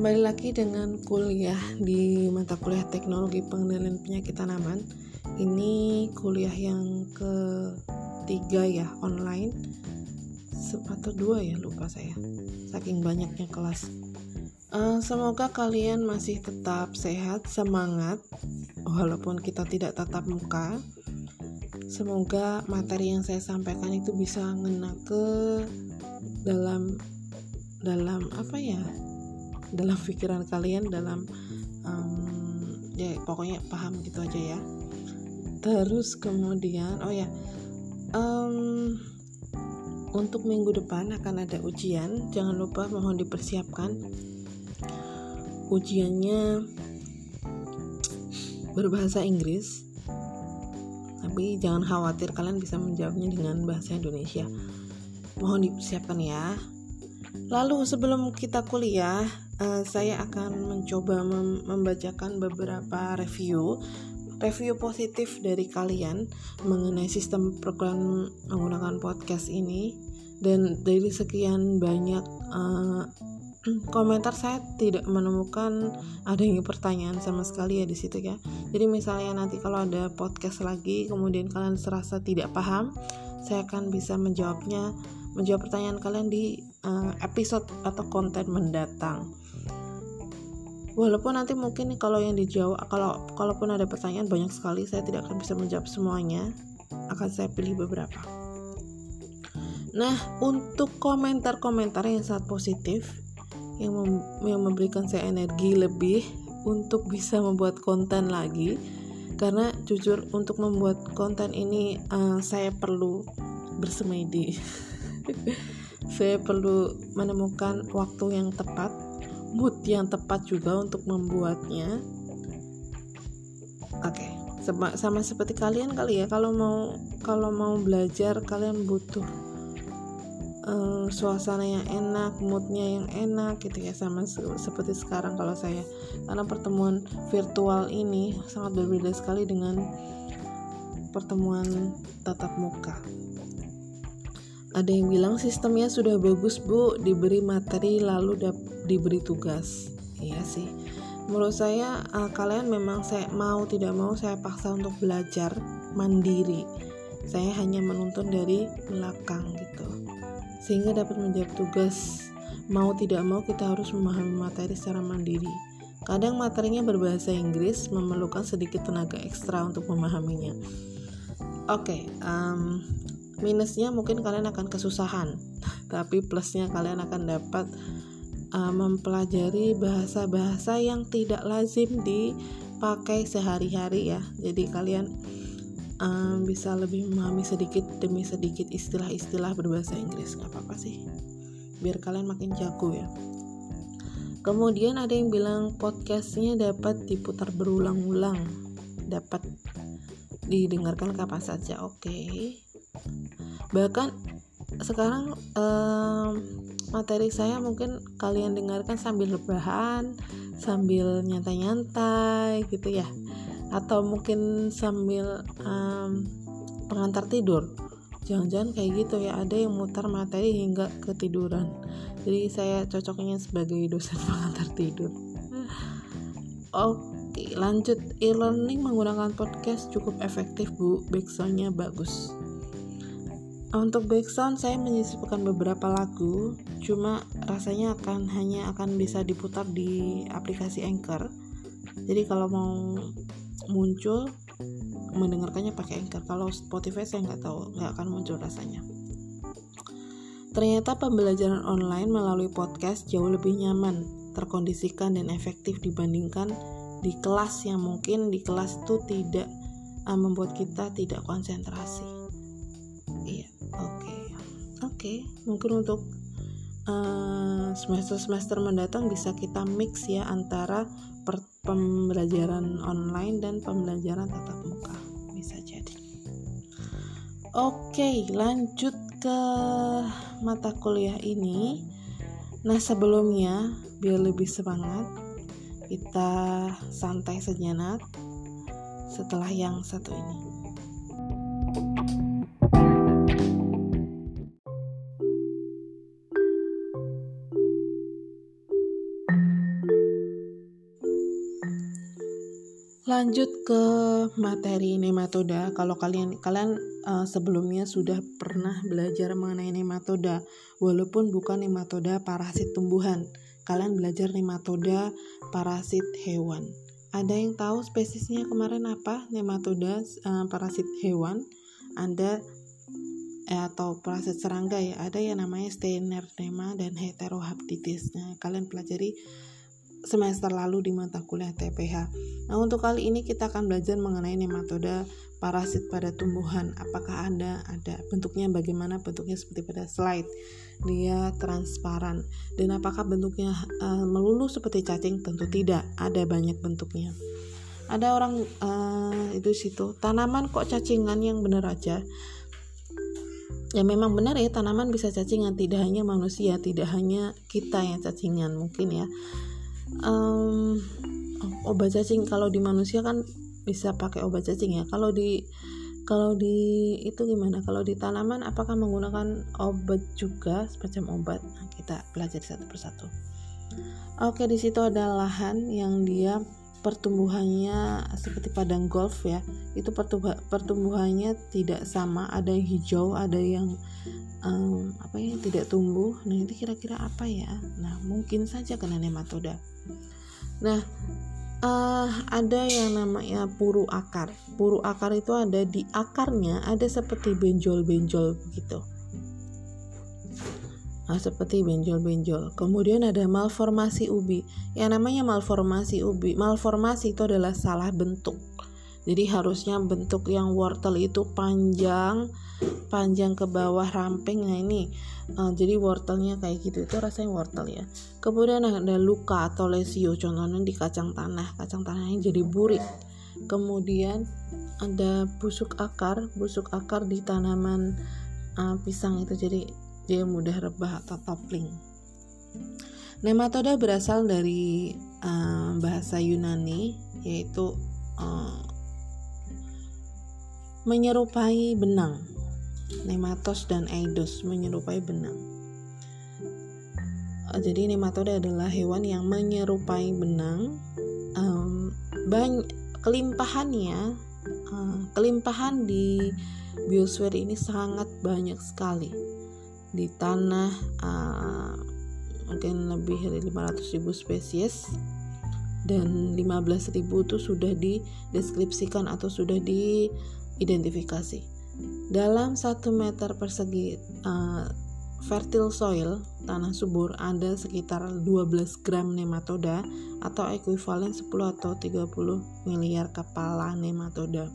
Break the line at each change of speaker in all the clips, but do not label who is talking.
Kembali lagi dengan kuliah di mata kuliah teknologi pengendalian penyakit tanaman. Ini kuliah yang ketiga ya online, atau dua ya lupa saya, saking banyaknya kelas. Uh, semoga kalian masih tetap sehat, semangat, walaupun kita tidak tatap muka. Semoga materi yang saya sampaikan itu bisa ngena ke dalam dalam apa ya dalam pikiran kalian dalam um, ya pokoknya paham gitu aja ya. Terus kemudian oh ya um, untuk minggu depan akan ada ujian. Jangan lupa mohon dipersiapkan. Ujiannya berbahasa Inggris. Tapi jangan khawatir kalian bisa menjawabnya dengan bahasa Indonesia. Mohon dipersiapkan ya. Lalu sebelum kita kuliah, uh, saya akan mencoba mem membacakan beberapa review review positif dari kalian mengenai sistem program menggunakan podcast ini dan dari sekian banyak uh, komentar saya tidak menemukan adanya pertanyaan sama sekali ya di situ ya. Jadi misalnya nanti kalau ada podcast lagi kemudian kalian serasa tidak paham, saya akan bisa menjawabnya menjawab pertanyaan kalian di uh, episode atau konten mendatang. Walaupun nanti mungkin kalau yang dijawab kalau kalaupun ada pertanyaan banyak sekali saya tidak akan bisa menjawab semuanya. Akan saya pilih beberapa. Nah, untuk komentar-komentar yang sangat positif yang mem yang memberikan saya energi lebih untuk bisa membuat konten lagi karena jujur untuk membuat konten ini uh, saya perlu bersemedi saya perlu menemukan waktu yang tepat mood yang tepat juga untuk membuatnya. Oke okay. sama, seperti kalian kali ya. Kalau mau kalau mau belajar kalian butuh uh, suasana yang enak moodnya yang enak gitu ya sama se seperti sekarang kalau saya. Karena pertemuan virtual ini sangat berbeda sekali dengan pertemuan tatap muka ada yang bilang sistemnya sudah bagus bu, diberi materi lalu diberi tugas. Iya sih. Menurut saya uh, kalian memang saya mau tidak mau saya paksa untuk belajar mandiri. Saya hanya menuntun dari belakang gitu. Sehingga dapat menjawab tugas. Mau tidak mau kita harus memahami materi secara mandiri. Kadang materinya berbahasa Inggris memerlukan sedikit tenaga ekstra untuk memahaminya. Oke, okay, um, minusnya mungkin kalian akan kesusahan. Tapi plusnya kalian akan dapat uh, mempelajari bahasa-bahasa yang tidak lazim dipakai sehari-hari ya. Jadi kalian um, bisa lebih memahami sedikit demi sedikit istilah-istilah berbahasa Inggris. Nggak apa-apa sih. Biar kalian makin jago ya. Kemudian ada yang bilang podcastnya dapat diputar berulang-ulang. Dapat didengarkan kapan saja. Oke. okay bahkan sekarang um, materi saya mungkin kalian dengarkan sambil rebahan sambil nyantai-nyantai gitu ya. Atau mungkin sambil um, pengantar tidur. Jangan-jangan kayak gitu ya ada yang mutar materi hingga ketiduran. Jadi saya cocoknya sebagai dosen pengantar tidur. Oke lanjut. E-learning menggunakan podcast cukup efektif bu. Backsoundnya bagus untuk background saya menyisipkan beberapa lagu, cuma rasanya akan hanya akan bisa diputar di aplikasi Anchor. Jadi kalau mau muncul mendengarkannya pakai Anchor. Kalau Spotify saya nggak tahu, nggak akan muncul rasanya. Ternyata pembelajaran online melalui podcast jauh lebih nyaman, terkondisikan dan efektif dibandingkan di kelas yang mungkin di kelas itu tidak uh, membuat kita tidak konsentrasi okay, mungkin untuk uh, semester-semester mendatang bisa kita mix ya antara pembelajaran online dan pembelajaran tatap muka. Bisa jadi. Oke lanjut ke mata kuliah ini. Nah sebelumnya biar lebih semangat kita santai sejenak setelah yang satu ini lanjut ke materi nematoda. Kalau kalian kalian uh, sebelumnya sudah pernah belajar mengenai nematoda walaupun bukan nematoda parasit tumbuhan. Kalian belajar nematoda parasit hewan. Ada yang tahu spesiesnya kemarin apa? Nematoda uh, parasit hewan? Ada eh, atau parasit serangga ya? Ada yang namanya Steinernema dan Heterohaptitis nah kalian pelajari semester lalu di mata kuliah TPH. Nah, untuk kali ini kita akan belajar mengenai nematoda parasit pada tumbuhan. Apakah Anda ada bentuknya bagaimana? Bentuknya seperti pada slide. Dia transparan. Dan apakah bentuknya uh, melulu seperti cacing? Tentu tidak. Ada banyak bentuknya. Ada orang uh, itu situ tanaman kok cacingan yang benar aja. Ya memang benar ya tanaman bisa cacingan tidak hanya manusia, tidak hanya kita yang cacingan mungkin ya um, obat cacing kalau di manusia kan bisa pakai obat cacing ya. Kalau di kalau di itu gimana? Kalau di tanaman apakah menggunakan obat juga semacam obat? Nah, kita pelajari satu persatu. Oke di situ ada lahan yang dia pertumbuhannya seperti padang golf ya. Itu pertumbuhannya tidak sama ada yang hijau ada yang um, apa ya tidak tumbuh. Nah itu kira-kira apa ya? Nah mungkin saja kena nematoda nah uh, ada yang namanya puru akar puru akar itu ada di akarnya ada seperti benjol-benjol begitu Nah, seperti benjol-benjol. Kemudian ada malformasi ubi. Yang namanya malformasi ubi, malformasi itu adalah salah bentuk jadi harusnya bentuk yang wortel itu panjang panjang ke bawah ramping. Nah ini uh, jadi wortelnya kayak gitu itu rasanya wortel ya. Kemudian ada luka atau lesio contohnya di kacang tanah. Kacang tanahnya jadi burik kemudian ada busuk akar busuk akar di tanaman uh, pisang itu jadi dia mudah rebah atau topling nematoda berasal dari uh, bahasa Yunani yaitu uh, menyerupai benang. Nematos dan eidos menyerupai benang. Eh, jadi nematoda adalah hewan yang menyerupai benang. Um, banyak kelimpahannya, uh, kelimpahan di biosfer ini sangat banyak sekali di tanah uh, mungkin lebih dari 500.000 spesies dan 15.000 itu sudah dideskripsikan atau sudah di identifikasi. Dalam 1 meter persegi uh, fertile soil, tanah subur, ada sekitar 12 gram nematoda atau ekuivalen 10 atau 30 miliar kepala nematoda.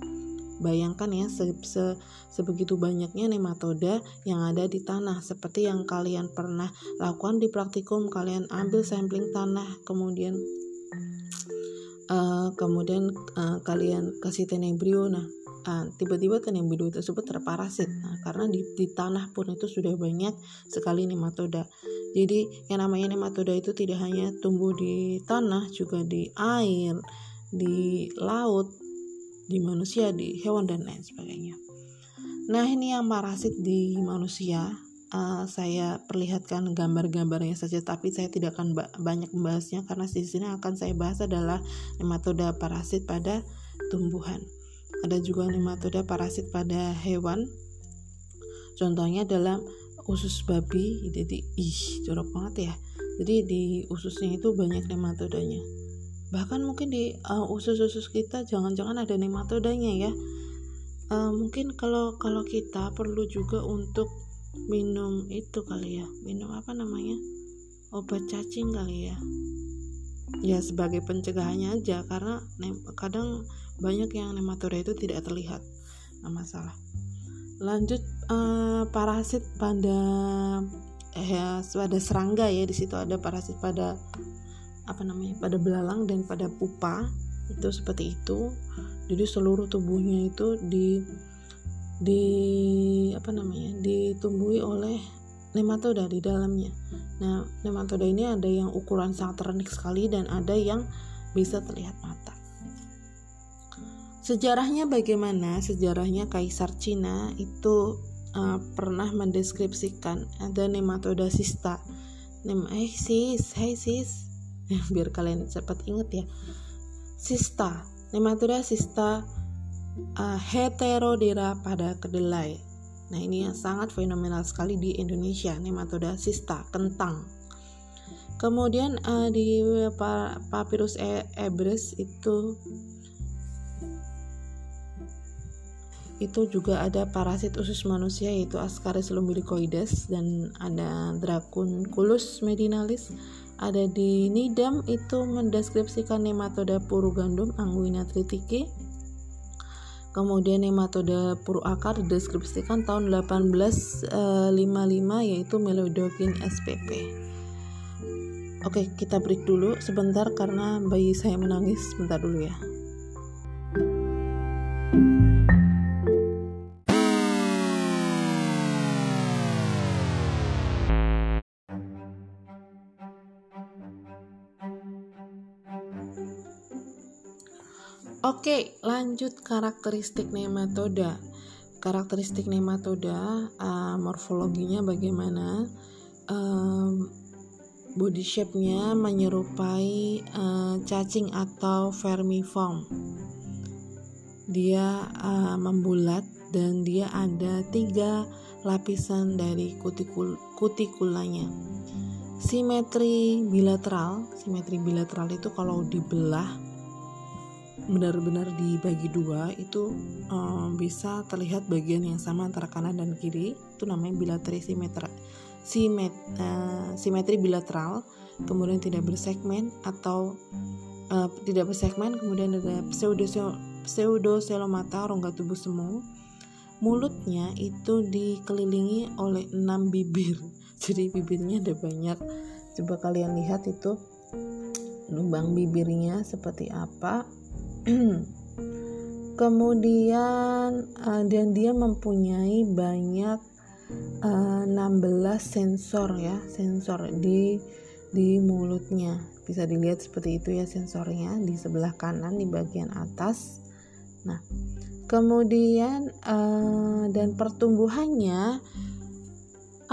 Bayangkan ya se se sebegitu banyaknya nematoda yang ada di tanah seperti yang kalian pernah lakukan di praktikum kalian ambil sampling tanah kemudian uh, kemudian uh, kalian kasih tenebrio nah uh, tiba-tiba tenembuduk tersebut terparasit. Nah, karena di, di tanah pun itu sudah banyak sekali nematoda. Jadi yang namanya nematoda itu tidak hanya tumbuh di tanah juga di air di laut di manusia di hewan dan lain sebagainya. Nah ini yang parasit di manusia. Uh, saya perlihatkan gambar-gambarnya saja tapi saya tidak akan ba banyak membahasnya karena di sini akan saya bahas adalah nematoda parasit pada tumbuhan ada juga nematoda parasit pada hewan. Contohnya dalam usus babi jadi ih jorok banget ya. Jadi di ususnya itu banyak nematodanya. Bahkan mungkin di uh, usus-usus kita jangan-jangan ada nematodanya ya. Uh, mungkin kalau kalau kita perlu juga untuk minum itu kali ya. Minum apa namanya? Obat cacing kali ya. Ya sebagai pencegahannya aja karena kadang banyak yang nematoda itu tidak terlihat. Nah masalah. Lanjut uh, parasit pada eh, ya, pada serangga ya di situ ada parasit pada apa namanya pada belalang dan pada pupa. Itu seperti itu. Jadi seluruh tubuhnya itu di di apa namanya ditumbuhi oleh nematoda di dalamnya. Nah nematoda ini ada yang ukuran sangat rendah sekali dan ada yang bisa terlihat mata Sejarahnya bagaimana? Sejarahnya Kaisar Cina itu uh, pernah mendeskripsikan ada nematoda sista. Nem eh sis, hey sis. Biar kalian cepat inget ya. Sista. nematoda sista uh, heterodera pada kedelai. Nah, ini yang sangat fenomenal sekali di Indonesia, nematoda sista kentang. Kemudian uh, di Papyrus e Ebers itu itu juga ada parasit usus manusia yaitu Ascaris lumbilicoides dan ada Dracunculus medinalis ada di Nidam itu mendeskripsikan nematoda puru gandum Anguina tritike kemudian nematoda puru akar dideskripsikan tahun 1855 eh, yaitu Melodocin spp Oke, kita break dulu sebentar karena bayi saya menangis. Sebentar dulu ya. Oke, lanjut karakteristik nematoda. Karakteristik nematoda, uh, morfologinya bagaimana? Um, body shape-nya menyerupai uh, cacing atau vermiform. Dia uh, membulat dan dia ada tiga lapisan dari kutikul kutikulanya. Simetri bilateral, simetri bilateral itu kalau dibelah benar-benar dibagi dua itu um, bisa terlihat bagian yang sama antara kanan dan kiri. Itu namanya bilateral simetri simet, uh, simetri bilateral. Kemudian tidak bersegmen atau uh, tidak bersegmen kemudian ada pseudo pseudoselomata rongga tubuh semu. Mulutnya itu dikelilingi oleh enam bibir. Jadi bibirnya ada banyak. Coba kalian lihat itu lubang bibirnya seperti apa kemudian uh, dan dia mempunyai banyak uh, eh, 16 sensor ya sensor di di mulutnya. Bisa dilihat seperti itu ya sensornya di sebelah kanan di bagian atas. Nah kemudian uh, dan pertumbuhannya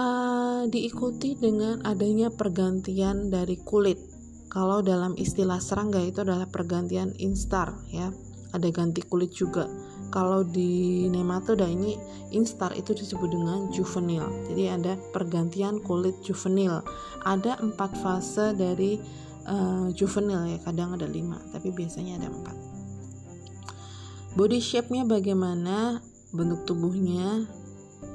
uh, diikuti dengan adanya pergantian dari kulit kalau dalam istilah serangga itu adalah pergantian instar ya. Ada ganti kulit juga. Kalau di nematoda ini instar itu disebut dengan juvenil. Jadi ada pergantian kulit juvenil. Ada empat fase dari uh, juvenil ya. Kadang ada lima, tapi biasanya ada empat. Body shape-nya bagaimana? Bentuk tubuhnya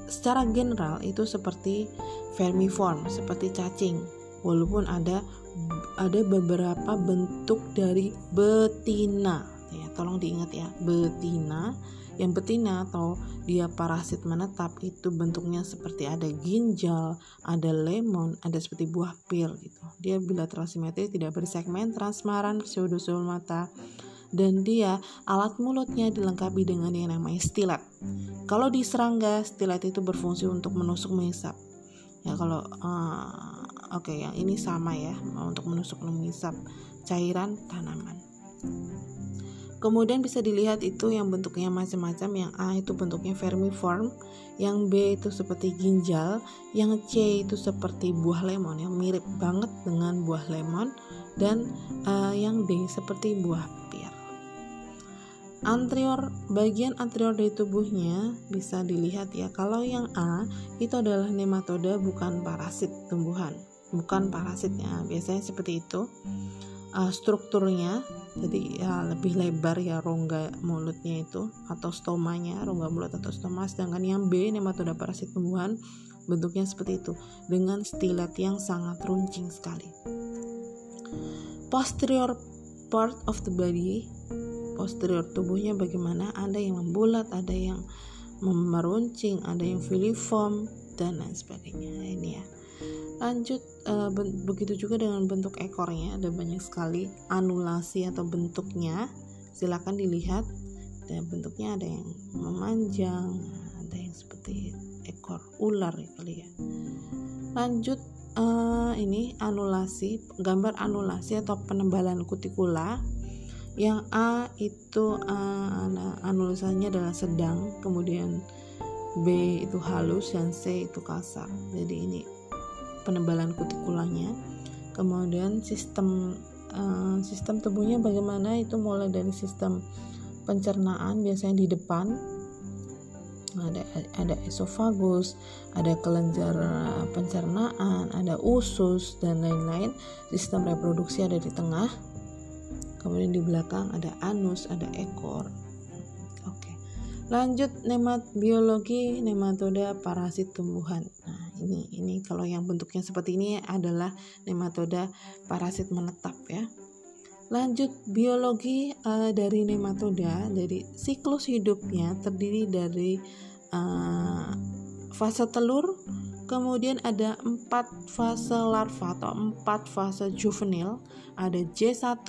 secara general itu seperti vermiform, seperti cacing. Walaupun ada ada beberapa bentuk dari betina ya tolong diingat ya betina yang betina atau dia parasit menetap itu bentuknya seperti ada ginjal, ada lemon, ada seperti buah pil gitu. Dia bilateral simetri tidak bersegmen, transparan, mata dan dia alat mulutnya dilengkapi dengan yang namanya stilet. Kalau di serangga, stilet itu berfungsi untuk menusuk mengisap. Ya kalau uh, oke yang ini sama ya untuk menusuk mengisap cairan tanaman. Kemudian bisa dilihat itu yang bentuknya macam-macam yang A itu bentuknya vermiform yang B itu seperti ginjal yang C itu seperti buah lemon yang mirip banget dengan buah lemon dan uh, yang D seperti buah pir anterior bagian anterior dari tubuhnya bisa dilihat ya kalau yang A itu adalah nematoda bukan parasit tumbuhan bukan parasitnya. Biasanya seperti itu. Uh, strukturnya jadi ya lebih lebar ya rongga mulutnya itu atau stomanya rongga mulut atau stoma. Sedangkan yang B nematoda parasit tumbuhan bentuknya seperti itu dengan stilet yang sangat runcing sekali. Posterior part of the body posterior tubuhnya bagaimana? Ada yang membulat ada yang meruncing ada yang filiform dan lain sebagainya. Ini ya lanjut uh, begitu juga dengan bentuk ekornya ada banyak sekali anulasi atau bentuknya. Silakan dilihat. Dan bentuknya ada yang memanjang ada yang seperti ekor ular ya kali ya. Lanjut uh, ini anulasi gambar anulasi atau penebalan kutikula. Yang A itu uh, adalah sedang kemudian B itu halus dan C itu kasar. Jadi ini penebalan kutikulanya kemudian sistem uh, sistem tubuhnya bagaimana itu mulai dari sistem pencernaan biasanya di depan ada ada esofagus, ada kelenjar pencernaan, ada usus dan lain-lain. Sistem reproduksi ada di tengah. Kemudian di belakang ada anus, ada ekor. Oke. Lanjut nemat biologi nematoda parasit tumbuhan. Nah, ini ini kalau yang bentuknya seperti ini adalah nematoda parasit menetap ya. Lanjut biologi uh, dari nematoda, dari siklus hidupnya terdiri dari uh, fase telur, kemudian ada empat fase larva atau empat fase juvenil, ada J1,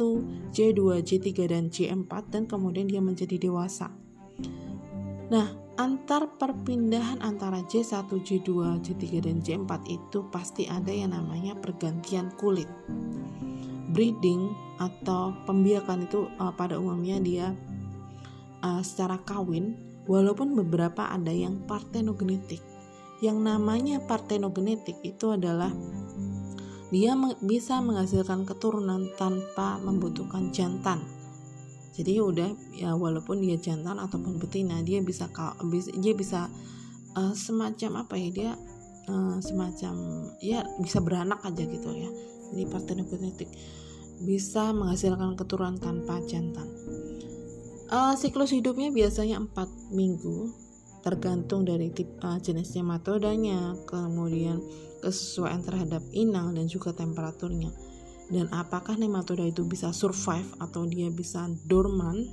J2, J3 dan J4 dan kemudian dia menjadi dewasa. Nah, antar perpindahan antara J1, J2, J3 dan J4 itu pasti ada yang namanya pergantian kulit. Breeding atau pembiakan itu uh, pada umumnya dia uh, secara kawin walaupun beberapa ada yang partenogenetik. Yang namanya partenogenetik itu adalah dia bisa menghasilkan keturunan tanpa membutuhkan jantan jadi udah ya walaupun dia jantan ataupun betina dia bisa dia bisa uh, semacam apa ya dia uh, semacam ya bisa beranak aja gitu ya jadi partenogenetik bisa menghasilkan keturunan tanpa jantan. Uh, siklus hidupnya biasanya 4 minggu tergantung dari tip, uh, jenis nematodanya, kemudian kesesuaian terhadap inang dan juga temperaturnya. Dan apakah nematoda itu bisa survive atau dia bisa dorman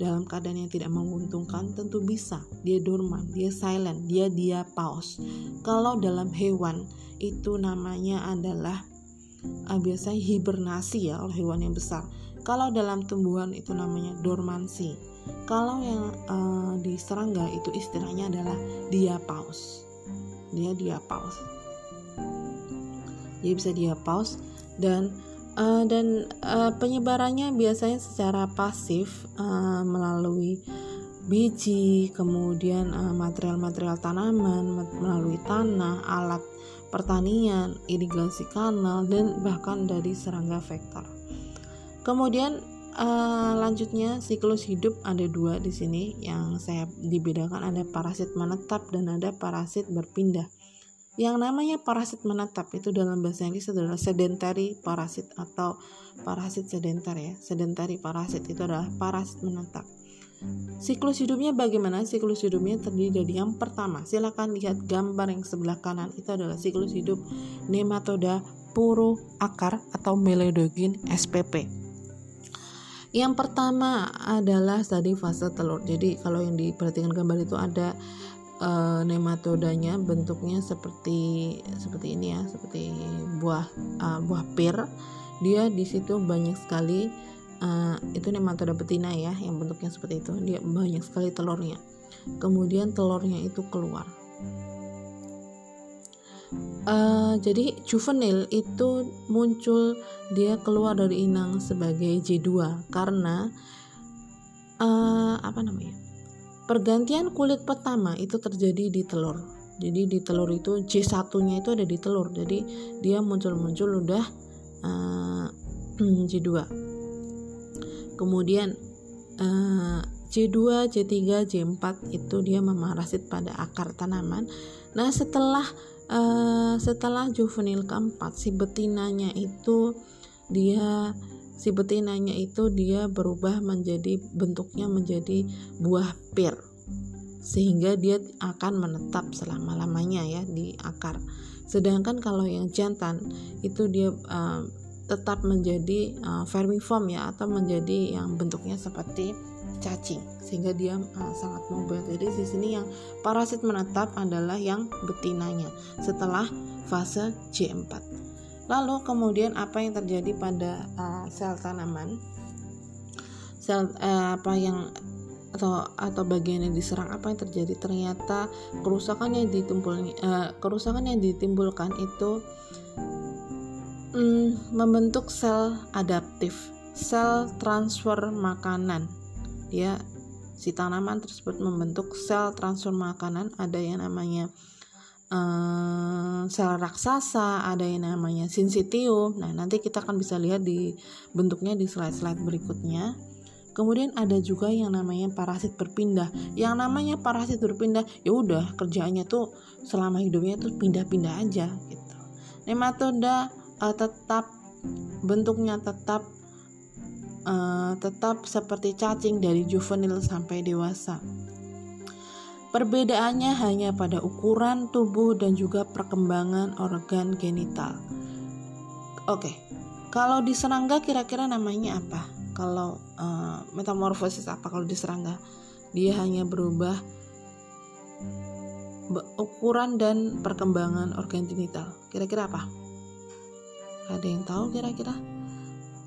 dalam keadaan yang tidak menguntungkan? Tentu bisa. Dia dorman, dia silent, dia dia pause. Kalau dalam hewan itu namanya adalah uh, biasanya hibernasi ya oleh hewan yang besar. Kalau dalam tumbuhan itu namanya dormansi. Kalau yang uh, di serangga itu istilahnya adalah diapause. Dia diapause. Dia bisa diapause dan uh, dan uh, penyebarannya biasanya secara pasif uh, melalui biji, kemudian material-material uh, tanaman, melalui tanah, alat pertanian, irigasi kanal, dan bahkan dari serangga vektor. Kemudian uh, lanjutnya siklus hidup ada dua di sini yang saya dibedakan ada parasit menetap dan ada parasit berpindah. Yang namanya parasit menetap itu dalam bahasa Inggris adalah sedentary parasit atau parasit sedentar ya. Sedentary parasit itu adalah parasit menetap. Siklus hidupnya bagaimana? Siklus hidupnya terdiri dari yang pertama. Silakan lihat gambar yang sebelah kanan. Itu adalah siklus hidup nematoda puru akar atau meledogin SPP. Yang pertama adalah tadi fase telur. Jadi kalau yang diperhatikan gambar itu ada uh, nematodanya bentuknya seperti seperti ini ya, seperti buah uh, buah pir. Dia di situ banyak sekali uh, itu nematoda betina ya yang bentuknya seperti itu. Dia banyak sekali telurnya. Kemudian telurnya itu keluar. Uh, jadi juvenil itu muncul dia keluar dari inang sebagai J2 karena uh, apa namanya pergantian kulit pertama itu terjadi di telur. Jadi di telur itu J1 nya itu ada di telur. Jadi dia muncul-muncul udah uh, J2 kemudian uh, C2, C3, C4 itu dia memarasit pada akar tanaman. Nah, setelah uh, setelah juvenil keempat si betinanya itu dia si betinanya itu dia berubah menjadi bentuknya menjadi buah pir sehingga dia akan menetap selama-lamanya ya di akar. Sedangkan kalau yang jantan itu dia uh, tetap menjadi uh, vermiform ya atau menjadi yang bentuknya seperti cacing sehingga dia uh, sangat mobile. Jadi di sini yang parasit menetap adalah yang betinanya setelah fase J4. Lalu kemudian apa yang terjadi pada uh, sel tanaman? Sel uh, apa yang atau atau bagian yang diserang apa yang terjadi? Ternyata kerusakan yang ditimbul uh, kerusakan yang ditimbulkan itu mm, membentuk sel adaptif, sel transfer makanan. Dia si tanaman tersebut membentuk sel transfer makanan ada yang namanya uh, sel raksasa, ada yang namanya sinsitium. Nah, nanti kita akan bisa lihat di bentuknya di slide-slide berikutnya. Kemudian ada juga yang namanya parasit berpindah. Yang namanya parasit berpindah, ya udah kerjaannya tuh selama hidupnya tuh pindah-pindah aja gitu. Nematoda uh, tetap bentuknya tetap uh, tetap seperti cacing dari juvenil sampai dewasa. Perbedaannya hanya pada ukuran tubuh dan juga perkembangan organ genital. Oke, kalau di serangga kira-kira namanya apa? kalau uh, metamorfosis apa kalau di serangga? Dia hanya berubah ukuran dan perkembangan organ genital. Kira-kira apa? Ada yang tahu kira-kira?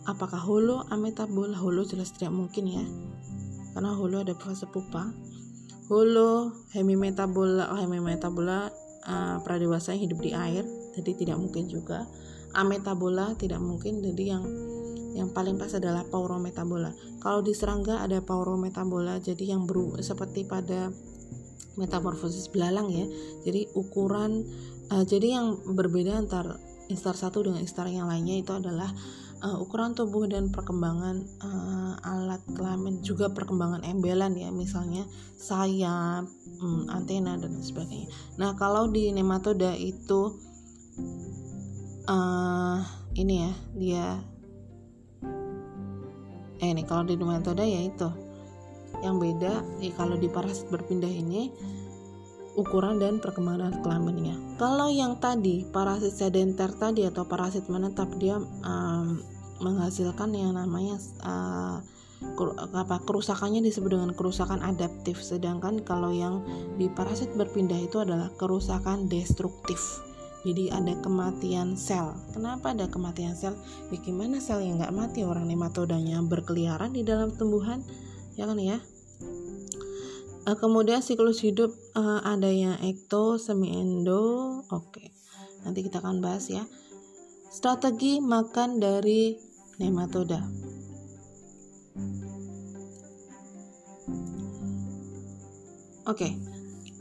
Apakah hulu ametabola? Hulu jelas tidak mungkin ya. Karena hulu ada fase pupa hulu hemimetabola oh hemimetabola uh, pradewasa yang hidup di air jadi tidak mungkin juga ametabola tidak mungkin jadi yang yang paling pas adalah paurometabola. Kalau di serangga ada paurometabola, jadi yang beru seperti pada metamorfosis belalang ya. Jadi ukuran uh, jadi yang berbeda antar instar satu dengan instar yang lainnya itu adalah uh, ukuran tubuh dan perkembangan uh, alat kelamin juga perkembangan embelan ya misalnya sayap, um, antena dan sebagainya. Nah kalau di nematoda itu uh, ini ya dia eh ini kalau di nematoda ya itu yang beda eh, kalau di parasit berpindah ini ukuran dan perkembangan kelaminnya. Kalau yang tadi parasit sedenter tadi atau parasit menetap dia um, menghasilkan yang namanya uh, apa kerusakannya disebut dengan kerusakan adaptif. Sedangkan kalau yang di parasit berpindah itu adalah kerusakan destruktif. Jadi ada kematian sel. Kenapa ada kematian sel? Ya gimana sel yang nggak mati? Orang nematodanya berkeliaran di dalam tumbuhan ya kan ya uh, kemudian siklus hidup uh, ada yang ekto semi endo oke nanti kita akan bahas ya strategi makan dari nematoda oke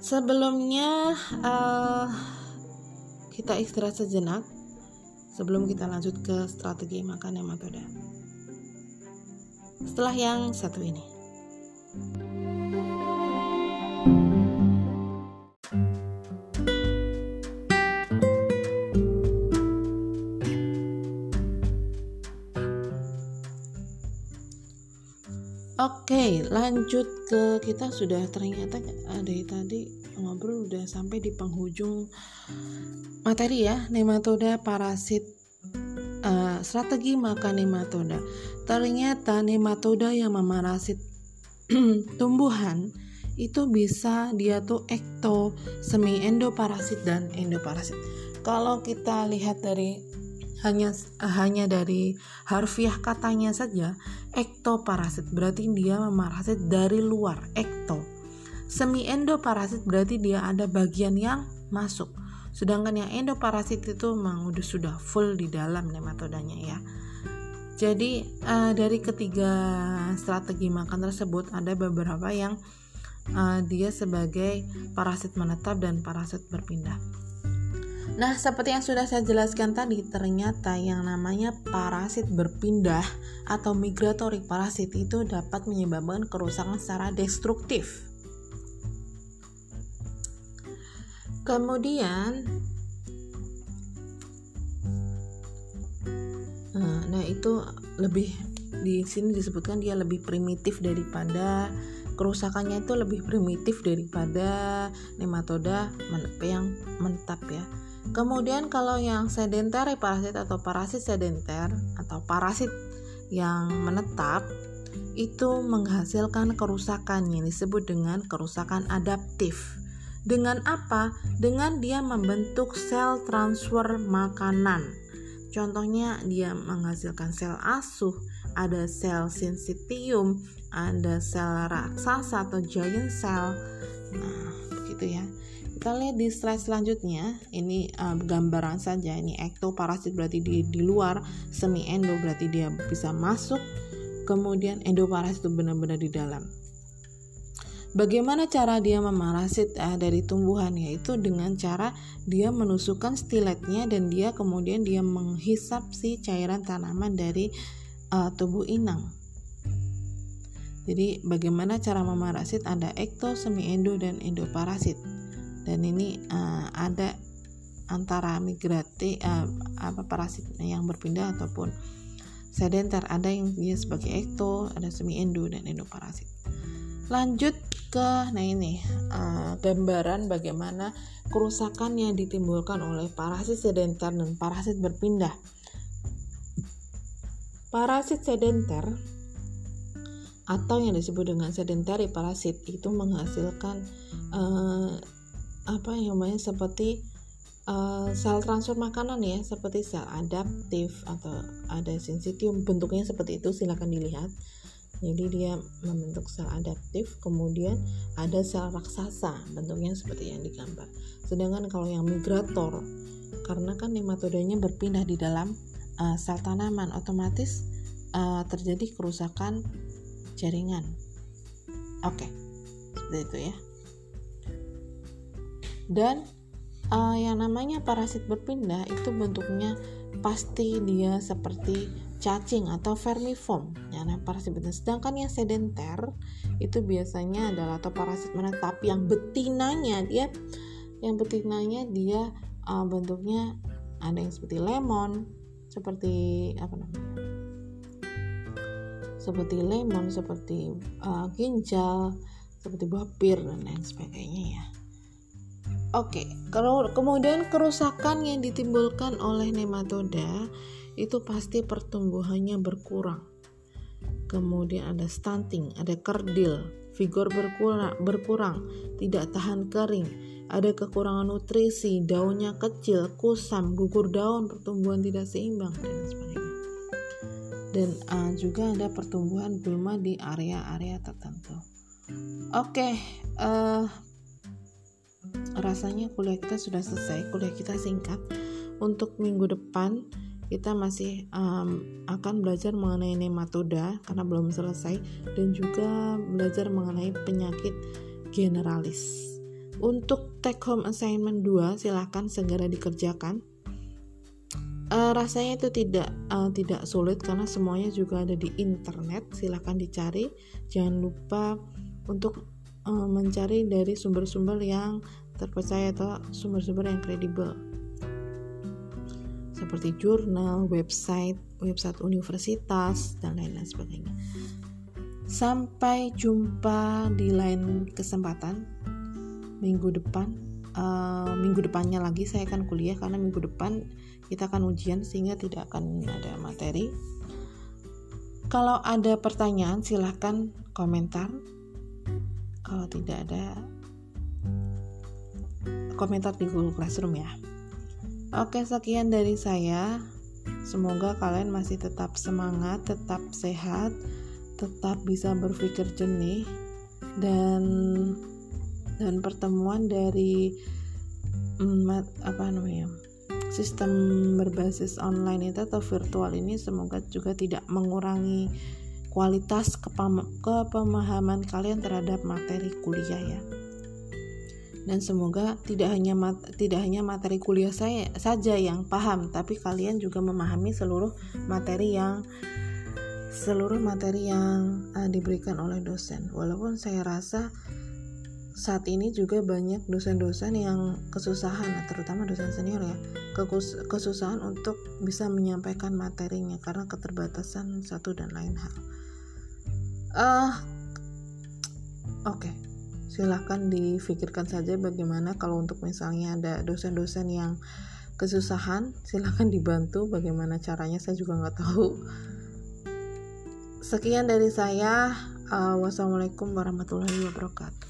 sebelumnya uh, kita istirahat sejenak sebelum kita lanjut ke strategi makan nematoda. Setelah yang satu ini. Oke, lanjut ke kita sudah ternyata ada tadi ngobrol udah sampai di penghujung materi ya nematoda parasit uh, strategi makan nematoda. Ternyata nematoda yang memarasit tumbuhan itu bisa dia tuh ekto semi endoparasit dan endoparasit kalau kita lihat dari hanya hanya dari harfiah katanya saja ektoparasit berarti dia memarasit dari luar ekto Semi endoparasit berarti dia ada bagian yang masuk. Sedangkan yang endoparasit itu memang udah sudah full di dalam nematodanya ya. Jadi uh, dari ketiga strategi makan tersebut ada beberapa yang uh, dia sebagai parasit menetap dan parasit berpindah. Nah, seperti yang sudah saya jelaskan tadi, ternyata yang namanya parasit berpindah atau migratory parasit itu dapat menyebabkan kerusakan secara destruktif. kemudian nah, nah itu lebih di sini disebutkan dia lebih primitif daripada kerusakannya itu lebih primitif daripada nematoda yang menetap ya kemudian kalau yang sedenter parasit atau parasit sedenter atau parasit yang menetap itu menghasilkan kerusakan yang disebut dengan kerusakan adaptif dengan apa? Dengan dia membentuk sel transfer makanan. Contohnya dia menghasilkan sel asuh, ada sel sensitium, ada sel raksasa atau giant cell. Nah, begitu ya. Kita lihat di slide selanjutnya, ini uh, gambaran saja. Ini ektoparasit berarti di di luar, semi endo berarti dia bisa masuk. Kemudian endoparasit itu benar-benar di dalam. Bagaimana cara dia memarasit uh, dari tumbuhan yaitu dengan cara dia menusukkan stiletnya dan dia kemudian dia menghisap si cairan tanaman dari uh, tubuh inang. Jadi bagaimana cara memarasit ada ekto, semi endo dan endoparasit. Dan ini uh, ada antara migrati uh, apa parasit yang berpindah ataupun sedenter. Ada yang dia sebagai ekto, ada semi endo dan endoparasit. Lanjut ke nah ini uh, gambaran bagaimana kerusakan yang ditimbulkan oleh parasit sedenter dan parasit berpindah. Parasit sedenter atau yang disebut dengan sedentary parasit itu menghasilkan uh, apa yang namanya seperti uh, sel transfer makanan ya seperti sel adaptif atau ada sensitium bentuknya seperti itu silahkan dilihat. Jadi dia membentuk sel adaptif kemudian ada sel raksasa bentuknya seperti yang digambar. Sedangkan kalau yang migrator karena kan nematodanya berpindah di dalam uh, sel tanaman otomatis uh, terjadi kerusakan jaringan. Oke okay. seperti itu ya dan uh, yang namanya parasit berpindah itu bentuknya pasti dia seperti cacing atau vermiform yang parasit betina. Sedangkan yang sedenter itu biasanya adalah atau parasit menetap yang betinanya dia yang betinanya dia uh, bentuknya ada yang seperti lemon, seperti apa namanya? Seperti lemon, seperti uh, ginjal, seperti buah pir dan lain sebagainya ya. Oke, kalau kemudian kerusakan yang ditimbulkan oleh nematoda itu pasti pertumbuhannya berkurang. Kemudian ada stunting, ada kerdil, vigor berkurang, berkurang, tidak tahan kering, ada kekurangan nutrisi, daunnya kecil, kusam, gugur daun, pertumbuhan tidak seimbang dan sebagainya. Dan uh, juga ada pertumbuhan gulma di area-area tertentu. Oke, okay, uh, rasanya kuliah kita sudah selesai. Kuliah kita singkat. Untuk minggu depan kita masih um, akan belajar mengenai nematoda karena belum selesai dan juga belajar mengenai penyakit generalis. Untuk take home assignment 2 silahkan segera dikerjakan. Uh, rasanya itu tidak uh, tidak sulit karena semuanya juga ada di internet. Silahkan dicari. Jangan lupa untuk uh, mencari dari sumber-sumber yang terpercaya atau sumber-sumber yang kredibel seperti jurnal, website, website universitas, dan lain-lain sebagainya. Sampai jumpa di lain kesempatan minggu depan. Uh, minggu depannya lagi saya akan kuliah karena minggu depan kita akan ujian sehingga tidak akan ada materi. Kalau ada pertanyaan silahkan komentar. Kalau tidak ada komentar di Google Classroom ya. Oke, sekian dari saya. Semoga kalian masih tetap semangat, tetap sehat, tetap bisa berpikir jernih dan dan pertemuan dari mm, apa namanya sistem berbasis online itu atau virtual ini semoga juga tidak mengurangi kualitas kepemahaman kalian terhadap materi kuliah ya dan semoga tidak hanya mat tidak hanya materi kuliah saya saja yang paham tapi kalian juga memahami seluruh materi yang seluruh materi yang uh, diberikan oleh dosen. Walaupun saya rasa saat ini juga banyak dosen-dosen yang kesusahan terutama dosen senior ya kesusahan untuk bisa menyampaikan materinya karena keterbatasan satu dan lain hal. Uh, oke. okay silahkan difikirkan saja bagaimana kalau untuk misalnya ada dosen-dosen yang kesusahan silahkan dibantu. Bagaimana caranya saya juga nggak tahu. Sekian dari saya. Uh, wassalamualaikum warahmatullahi wabarakatuh